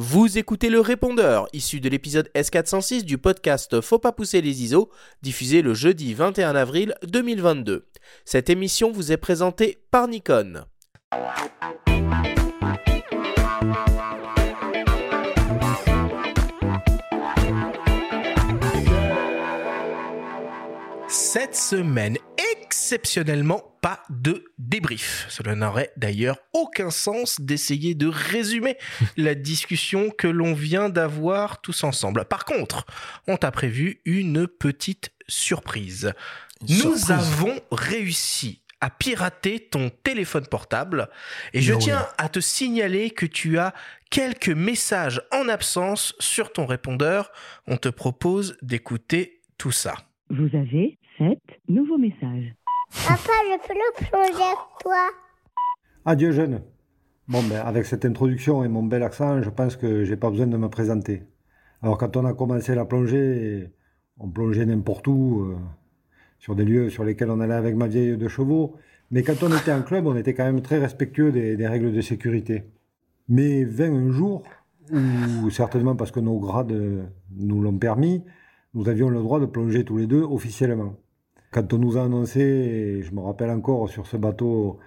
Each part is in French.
Vous écoutez le répondeur, issu de l'épisode S406 du podcast Faut pas pousser les ISO, diffusé le jeudi 21 avril 2022. Cette émission vous est présentée par Nikon. Cette semaine, exceptionnellement, pas de débrief. Cela n'aurait d'ailleurs aucun sens d'essayer de résumer la discussion que l'on vient d'avoir tous ensemble. Par contre, on t'a prévu une petite surprise. Nous avons réussi à pirater ton téléphone portable et je tiens à te signaler que tu as quelques messages en absence sur ton répondeur. On te propose d'écouter tout ça. Vous avez sept nouveaux messages. Papa, je peux le plonger avec toi Adieu jeune. Bon ben avec cette introduction et mon bel accent, je pense que j'ai pas besoin de me présenter. Alors quand on a commencé la plongée, on plongeait n'importe où, euh, sur des lieux sur lesquels on allait avec ma vieille de chevaux. Mais quand on était en club, on était quand même très respectueux des, règles de sécurité. Mais vint un jour où, certainement parce que nos grades nous l'ont permis, nous avions le droit de plonger tous les deux officiellement. Quand on nous a annoncé, je me rappelle encore sur ce bateau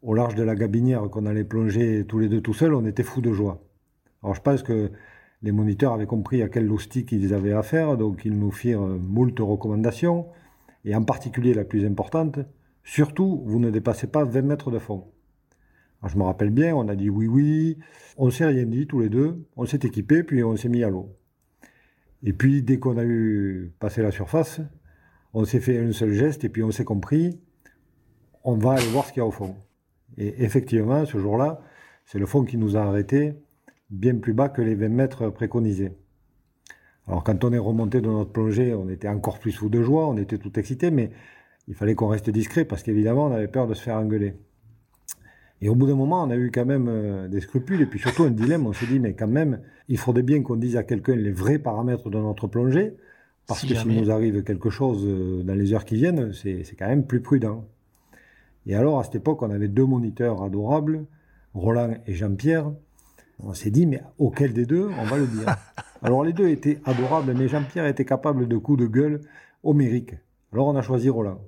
au large de la Gabinière qu'on allait plonger tous les deux tout seuls, on était fous de joie. Alors je pense que les moniteurs avaient compris à quel loustic ils avaient affaire, donc ils nous firent moult recommandations, et en particulier la plus importante, surtout vous ne dépassez pas 20 mètres de fond. Alors je me rappelle bien, on a dit oui oui, on s'est rien dit tous les deux, on s'est équipé, puis on s'est mis à l'eau. Et puis, dès qu'on a eu passé la surface, on s'est fait un seul geste et puis on s'est compris, on va aller voir ce qu'il y a au fond. Et effectivement, ce jour-là, c'est le fond qui nous a arrêtés bien plus bas que les 20 mètres préconisés. Alors quand on est remonté de notre plongée, on était encore plus fou de joie, on était tout excité, mais il fallait qu'on reste discret parce qu'évidemment, on avait peur de se faire engueuler. Et au bout d'un moment, on a eu quand même euh, des scrupules et puis surtout un dilemme. On s'est dit, mais quand même, il faudrait bien qu'on dise à quelqu'un les vrais paramètres de notre plongée, parce que s'il nous arrive quelque chose euh, dans les heures qui viennent, c'est quand même plus prudent. Et alors, à cette époque, on avait deux moniteurs adorables, Roland et Jean-Pierre. On s'est dit, mais auquel des deux on va le dire Alors, les deux étaient adorables, mais Jean-Pierre était capable de coups de gueule homériques. Alors, on a choisi Roland.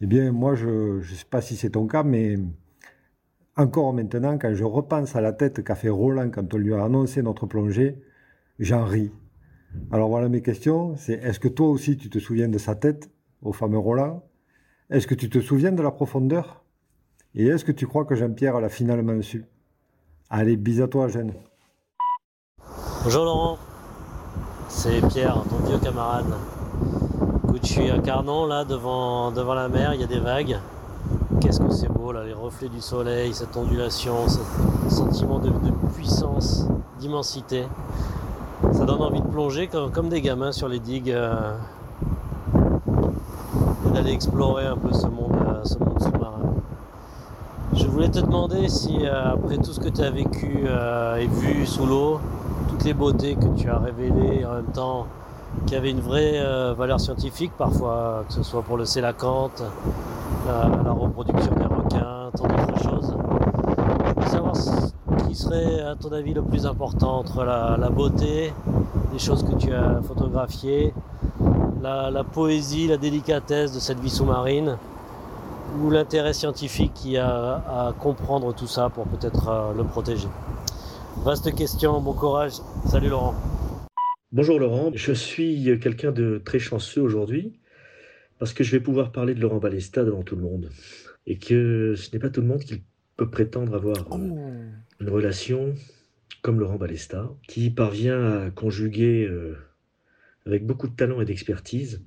Eh bien, moi, je ne sais pas si c'est ton cas, mais encore maintenant, quand je repense à la tête qu'a fait Roland quand on lui a annoncé notre plongée, j'en ris. Alors voilà mes questions, c'est est-ce que toi aussi tu te souviens de sa tête, au fameux Roland? Est-ce que tu te souviens de la profondeur? Et est-ce que tu crois que Jean-Pierre l'a finalement su? Allez, bis à toi, Jeanne. Bonjour Laurent, c'est Pierre, ton vieux camarade. Écoute, je suis à Carnon, là, devant, devant la mer, il y a des vagues. Qu'est-ce que c'est beau là, les reflets du soleil, cette ondulation, ce sentiment de, puissance, d'immensité. Ça donne envie de plonger comme, des gamins sur les digues euh, et d'aller explorer un peu ce monde, euh, ce monde sous-marin. Je voulais te demander si euh, après tout ce que tu as vécu et vu sous l'eau, toutes les beautés que tu as révélées en même temps, qui avaient une vraie valeur scientifique parfois, que ce soit pour le sélacanthe, la, reproduction des requins, tant d'autres choses. Je veux savoir qui serait, à ton avis, le plus important entre la, beauté, des choses que tu as photographiées, la, poésie, la délicatesse de cette vie sous-marine, ou l'intérêt scientifique qui a à comprendre tout ça pour peut-être euh, le protéger? Vaste question, bon courage. Salut Laurent. Bonjour Laurent, je suis quelqu'un de très chanceux aujourd'hui parce que je vais pouvoir parler de Laurent Balesta devant tout le monde. Et que ce n'est pas tout le monde qui peut prétendre avoir oh. Une relation comme Laurent Balesta, qui parvient à conjuguer euh, avec beaucoup de talent et d'expertise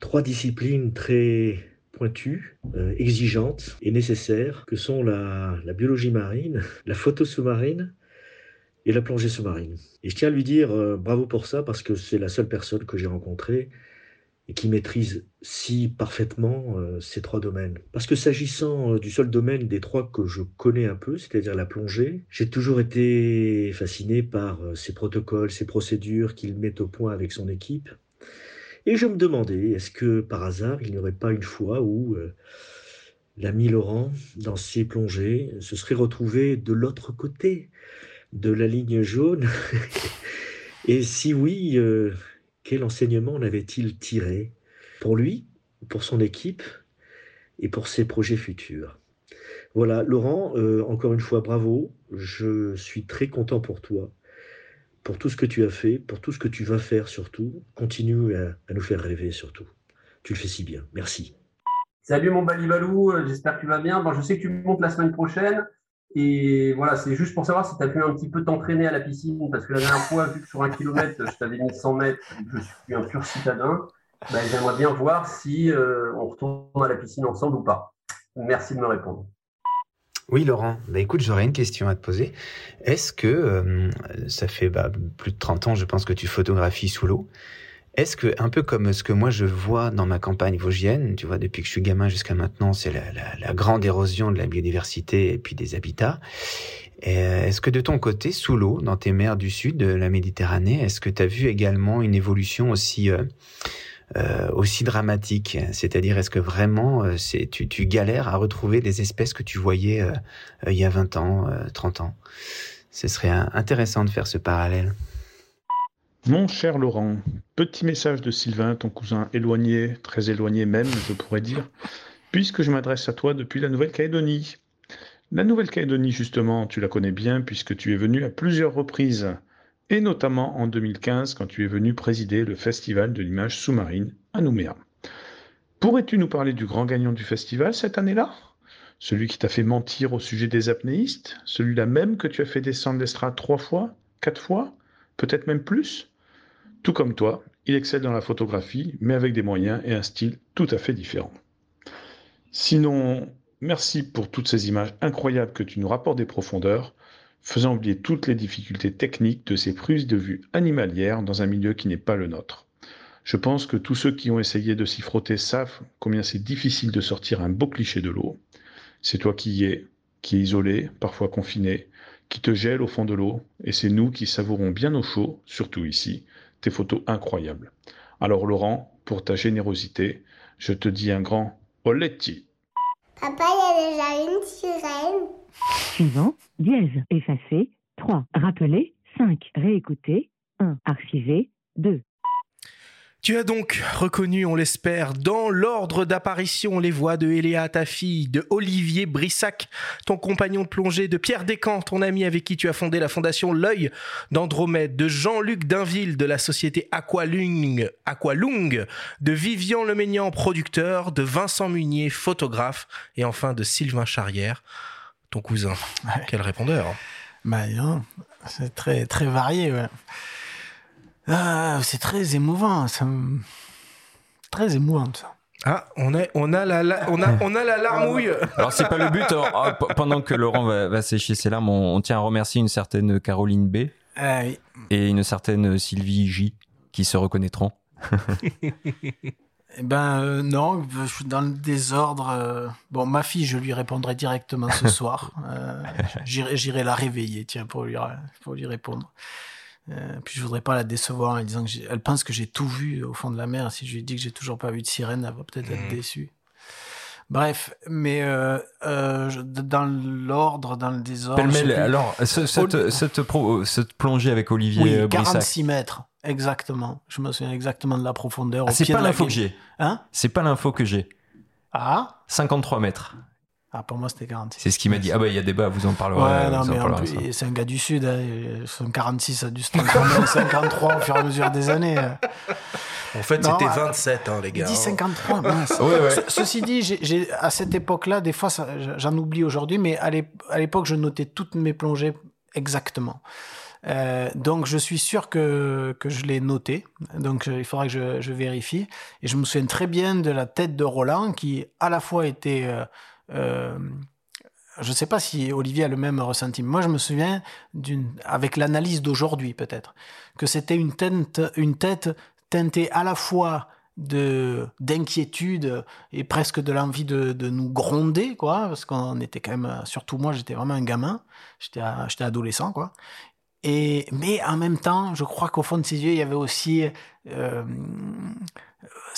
trois disciplines très pointues, euh, exigeantes et nécessaires, que sont la, biologie marine, la photo sous-marine et la plongée sous-marine. Et je tiens à lui dire euh, bravo pour ça, parce que c'est la seule personne que j'ai rencontrée et qui maîtrise si parfaitement euh, ces trois domaines. Parce que s'agissant euh, du seul domaine des trois que je connais un peu, c'est-à-dire la plongée, j'ai toujours été fasciné par euh, ces protocoles, ces procédures qu'il met au point avec son équipe. Et je me demandais, est-ce que par hasard, il n'y aurait pas une fois où l'ami Laurent, dans ses plongées, se serait retrouvé de l'autre côté de la ligne jaune? Et si oui, quel enseignement en avait-il tiré pour lui, pour son équipe et pour ses projets futurs? Voilà, Laurent, euh, encore une fois, bravo. Je suis très content pour toi, pour tout ce que tu as fait, pour tout ce que tu vas faire surtout. Continue à, nous faire rêver surtout. Tu le fais si bien. Merci. Salut mon Balibalou, euh, j'espère que tu vas bien. Je sais que tu montes la semaine prochaine. Et voilà, c'est juste pour savoir si tu as pu un petit peu t'entraîner à la piscine, parce que la dernière fois, vu que sur un kilomètre, je t'avais mis 100 mètres, je suis un pur citadin, ben, j'aimerais bien voir si euh, on retourne à la piscine ensemble ou pas. Merci de me répondre. Oui, Laurent. Bah, écoute, j'aurais une question à te poser. Est-ce que euh, ça fait bah, plus de 30 ans, je pense, que tu photographies sous l'eau? Est-ce que, un peu comme ce que moi je vois dans ma campagne vosgienne, tu vois, depuis que je suis gamin jusqu'à maintenant, c'est la, la, grande érosion de la biodiversité et puis des habitats. Est-ce que de ton côté, sous l'eau, dans tes mers du sud de la Méditerranée, est-ce que tu as vu également une évolution aussi euh, euh, dramatique? C'est-à-dire, est-ce que vraiment euh, tu, tu, galères à retrouver des espèces que tu voyais euh, il y a 20 ans, 30 ans? Ce serait intéressant de faire ce parallèle. Mon cher Laurent, petit message de Sylvain, ton cousin éloigné, très éloigné même, je pourrais dire, puisque je m'adresse à toi depuis la Nouvelle-Calédonie. La Nouvelle-Calédonie, justement, tu la connais bien puisque tu es venu à plusieurs reprises, et notamment en 2015 quand tu es venu présider le Festival de l'image sous-marine à Nouméa. Pourrais-tu nous parler du grand gagnant du festival cette année-là? Celui qui t'a fait mentir au sujet des apnéistes? Celui-là même que tu as fait descendre l'estrade trois fois Quatre fois Peut-être même plus? Tout comme toi, il excelle dans la photographie, mais avec des moyens et un style tout à fait différent. Sinon, merci pour toutes ces images incroyables que tu nous rapportes des profondeurs, faisant oublier toutes les difficultés techniques de ces prises de vue animalières dans un milieu qui n'est pas le nôtre. Je pense que tous ceux qui ont essayé de s'y frotter savent combien c'est difficile de sortir un beau cliché de l'eau. C'est toi qui y es, qui est isolé, parfois confiné, qui te gèle au fond de l'eau, et c'est nous qui savourons bien au chaud, surtout ici, tes photos incroyables. Alors Laurent, pour ta générosité, je te dis un grand Oletti. Papa, il y a déjà une sirène. Suivant, dièse, effacer, 3. Rappeler, 5. Réécouter, 1. Archiver, 2. Tu as donc reconnu, on l'espère, dans l'ordre d'apparition les voix de Eléa, ta fille, de Olivier Brissac, ton compagnon de plongée, de Pierre Descamps, ton ami avec qui tu as fondé la fondation L'œil d'Andromède, de Jean-Luc Dainville de la société Aqualung, Aqualung, de Vivian Leménian, producteur, de Vincent Munier, photographe, et enfin de Sylvain Charrière, ton cousin. Ouais. Quel répondeur Bah non, c'est très, très varié, ouais. Ah, c'est très émouvant, ça très émouvant ça. Ah, on a, on a la, la- on a, on a la larmouille. Alors c'est pas le but. alors, ah, pendant que Laurent va, va sécher ses larmes, on, on tient à remercier une certaine Caroline B Ah oui. et une certaine Sylvie J qui se reconnaîtront. Eh ben euh, non, je suis dans le désordre. euh. Bon, ma fille, je lui répondrai directement ce soir. Euh, j'irai, j'irai la réveiller, tiens, pour lui, pour lui répondre. Euh, puis je voudrais pas la décevoir en disant que elle pense que j'ai tout vu au fond de la mer. Si je lui dis que j'ai toujours pas vu de sirène, elle va peut-être être déçue. Bref, mais euh, euh, je- dans l'ordre, dans le désordre. plus. alors, ce- cette, cette, pro- cette plongée avec Olivier oui, euh, Brissac, 46 mètres, exactement. Je me souviens exactement de la profondeur. Ah, c'est pas l'info que j'ai. Hein? C'est pas l'info que j'ai. Ah? 53 mètres. Ah, pour moi, c'était 46. C'est ce qu'il m'a dit. Ah bah il y a débat, vous en parlerez. Ouais, non, vous en mais plus, c'est un gars du Sud. Hein, son 46 a dû se transformer en 53 au fur et à mesure des années. En fait, Non, c'était ah, 27, hein, les Il gars. dit hein. 53, mince. Ouais, ouais. Ce- ceci dit, j'ai- j'ai- à cette époque-là, des fois, ça- j'en oublie aujourd'hui, mais à l'ép- à l'époque, je notais toutes mes plongées exactement. Euh, donc, je suis sûr que, que je l'ai noté. Donc, euh, il faudra que je, je vérifie. Et je me souviens très bien de la tête de Roland qui, à la fois, était. euh, euh, je ne sais pas si Olivier a le même ressenti. Moi, je me souviens d'une, avec l'analyse d'aujourd'hui, peut-être, que c'était une tête, une tête teintée à la fois de d'inquiétude et presque de l'envie de, de nous gronder quoi parce qu'on était quand même surtout moi j'étais vraiment un gamin j'étais j'étais adolescent quoi et mais en même temps je crois qu'au fond de ses yeux il y avait aussi euh,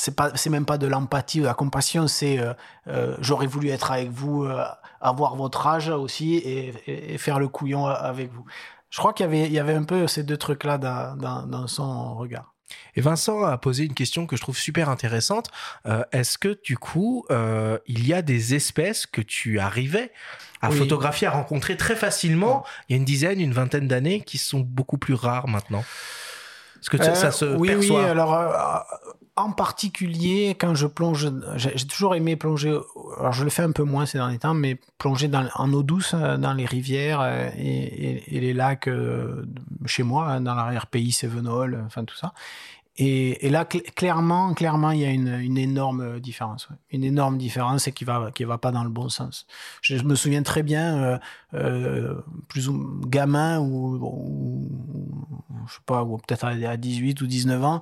c'est pas c'est même pas de l'empathie ou de la compassion c'est euh, euh, j'aurais voulu être avec vous euh, avoir votre âge aussi et, et- et faire le couillon avec vous Je crois qu'il y avait, il y avait un peu ces deux trucs-là dans, dans, dans son regard. Et Vincent a posé une question que je trouve super intéressante. Euh, Est-ce que du coup, euh, il y a des espèces que tu arrivais à Oui. photographier, à rencontrer très facilement il y a une dizaine, une vingtaine d'années, qui sont beaucoup plus rares maintenant? Est-ce que ça, Euh, ça se oui, perçoit? oui. Alors, en particulier, quand je plonge, j'ai toujours aimé plonger. Alors, je le fais un peu moins ces derniers temps, mais plonger dans, en eau douce, euh, dans les rivières euh, et, les lacs euh, chez moi, hein, dans l'arrière-pays, Sévenol, enfin tout ça. Et, là, cl- clairement, clairement, il y a une, énorme différence. Une énorme différence et qui va, qui va pas dans le bon sens. Je, me souviens très bien, plus ou gamin ou, je sais pas, ou peut-être à à 18 ou 19 ans,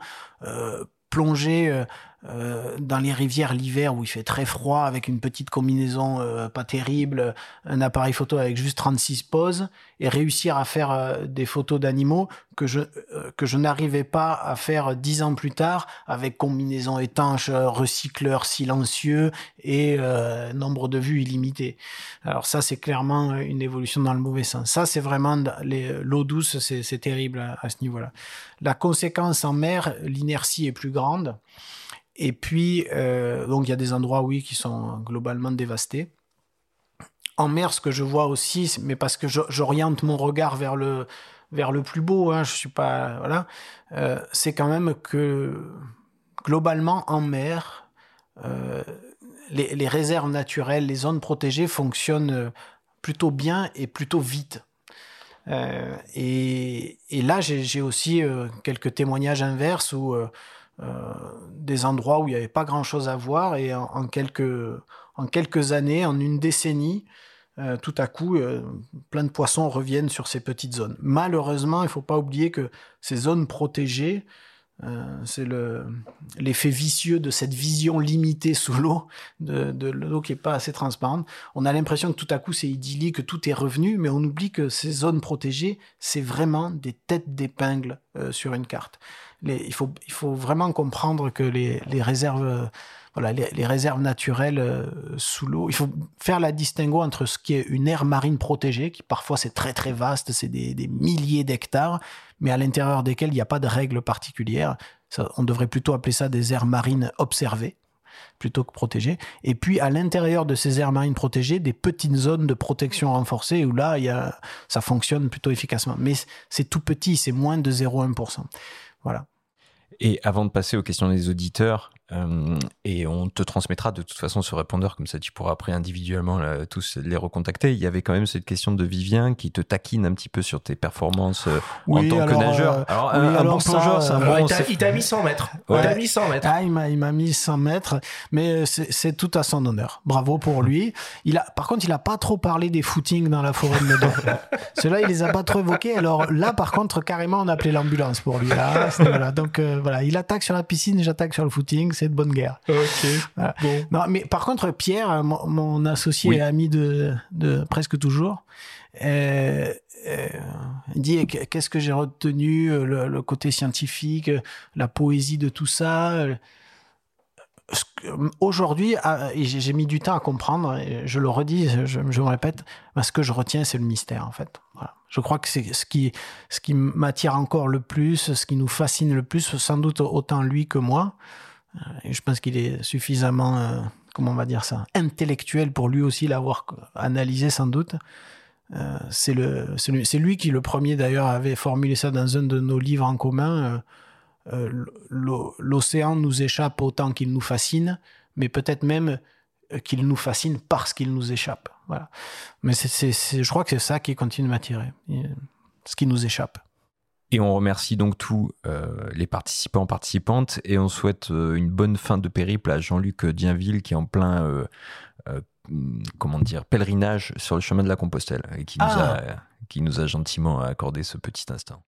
plonger euh, dans les rivières l'hiver où il fait très froid avec une petite combinaison euh, pas terrible, un appareil photo avec juste 36 poses et réussir à faire euh, des photos d'animaux que je euh, que je n'arrivais pas à faire dix ans plus tard avec combinaison étanche, recycleur silencieux et nombre de vues illimité. Alors ça c'est clairement une évolution dans le mauvais sens. Ça c'est vraiment l'eau douce, c'est terrible à ce niveau-là. La conséquence en mer, l'inertie est plus grande. Et puis, euh, donc il y a des endroits, oui, qui sont globalement dévastés. En mer, ce que je vois aussi, mais parce que j'oriente mon regard vers le, vers le plus beau, hein, je suis pas. Voilà, euh, c'est quand même que globalement en mer, euh, les, les réserves naturelles, les zones protégées fonctionnent plutôt bien et plutôt vite. Et, et là, j'ai aussi quelques témoignages inverses où des endroits où il n'y avait pas grand-chose à voir et en, quelques, en quelques années, en une décennie, euh, tout à coup, euh, plein de poissons reviennent sur ces petites zones. Malheureusement, il ne faut pas oublier que ces zones protégées, euh, c'est le- l'effet vicieux de cette vision limitée sous l'eau, de, de l'eau qui n'est pas assez transparente. On a l'impression que tout à coup c'est idyllique, que tout est revenu, mais on oublie que ces zones protégées, c'est vraiment des têtes d'épingle euh, sur une carte. Il, faut, vraiment comprendre que les, réserves, euh, voilà, les, réserves naturelles euh, sous l'eau, il faut faire la distinguo entre ce qui est une aire marine protégée, qui parfois c'est très très vaste, c'est des, milliers d'hectares, mais à l'intérieur desquels il n'y a pas de règles particulières. On devrait plutôt appeler ça des aires marines observées plutôt que protégées. Et puis à l'intérieur de ces aires marines protégées, des petites zones de protection renforcée où là, y a, ça fonctionne plutôt efficacement. Mais c'est tout petit, c'est moins de 0,1%. Voilà. Et avant de passer aux questions des auditeurs, euh, et on te transmettra de toute façon ce répondeur, comme ça tu pourras après individuellement là, tous les recontacter. Il y avait quand même cette question de Vivien qui te taquine un petit peu sur tes performances euh, Oui, en tant alors, que nageur. euh, alors, oui, un, un alors bon ça, plongeur, c'est un bon. Ouais, il t'a- mis 100 mètres. Ouais. Il t'a mis 100 mètres. Ah, il m'a, il m'a mis 100 mètres, mais c'est, c'est tout à son honneur. Bravo pour lui. Il a, par contre, il a pas trop parlé des footings dans la forêt de Meudon. Ceux-là, il les a pas trop évoqués. Alors là, par contre, carrément, on a appelé l'ambulance pour lui. Là. Donc euh, voilà, il attaque sur la piscine, j'attaque sur le footing, c'est de bonne guerre. Ok. Voilà. Bon. Non, mais par contre, Pierre, mon, mon associé Oui. et ami de, de presque toujours, euh, euh, il dit qu'est-ce que j'ai retenu, euh, le, le côté scientifique, la poésie de tout ça. Aujourd'hui, ah, j'ai j'ai mis du temps à comprendre, et je le redis, je, je me répète, mais ce que je retiens, c'est le mystère, en fait. Voilà. Je crois que c'est ce qui, ce qui m'attire encore le plus, ce qui nous fascine le plus, sans doute autant lui que moi. Je pense qu'il est suffisamment, euh, comment on va dire ça, intellectuel pour lui aussi l'avoir analysé sans doute. Euh, c'est lui, qui le premier d'ailleurs avait formulé ça dans un de nos livres en commun. euh, l'o- L'océan nous échappe autant qu'il nous fascine, mais peut-être même qu'il nous fascine parce qu'il nous échappe. Mais je crois que c'est ça qui continue de m'attirer, ce qui nous échappe. Et on remercie donc tous euh, les participants, participantes, et on souhaite euh, une bonne fin de périple à Jean-Luc Dienville qui est en plein, euh, euh, comment dire, pèlerinage sur le chemin de la Compostelle et qui nous, Ah. a, qui nous a gentiment accordé ce petit instant.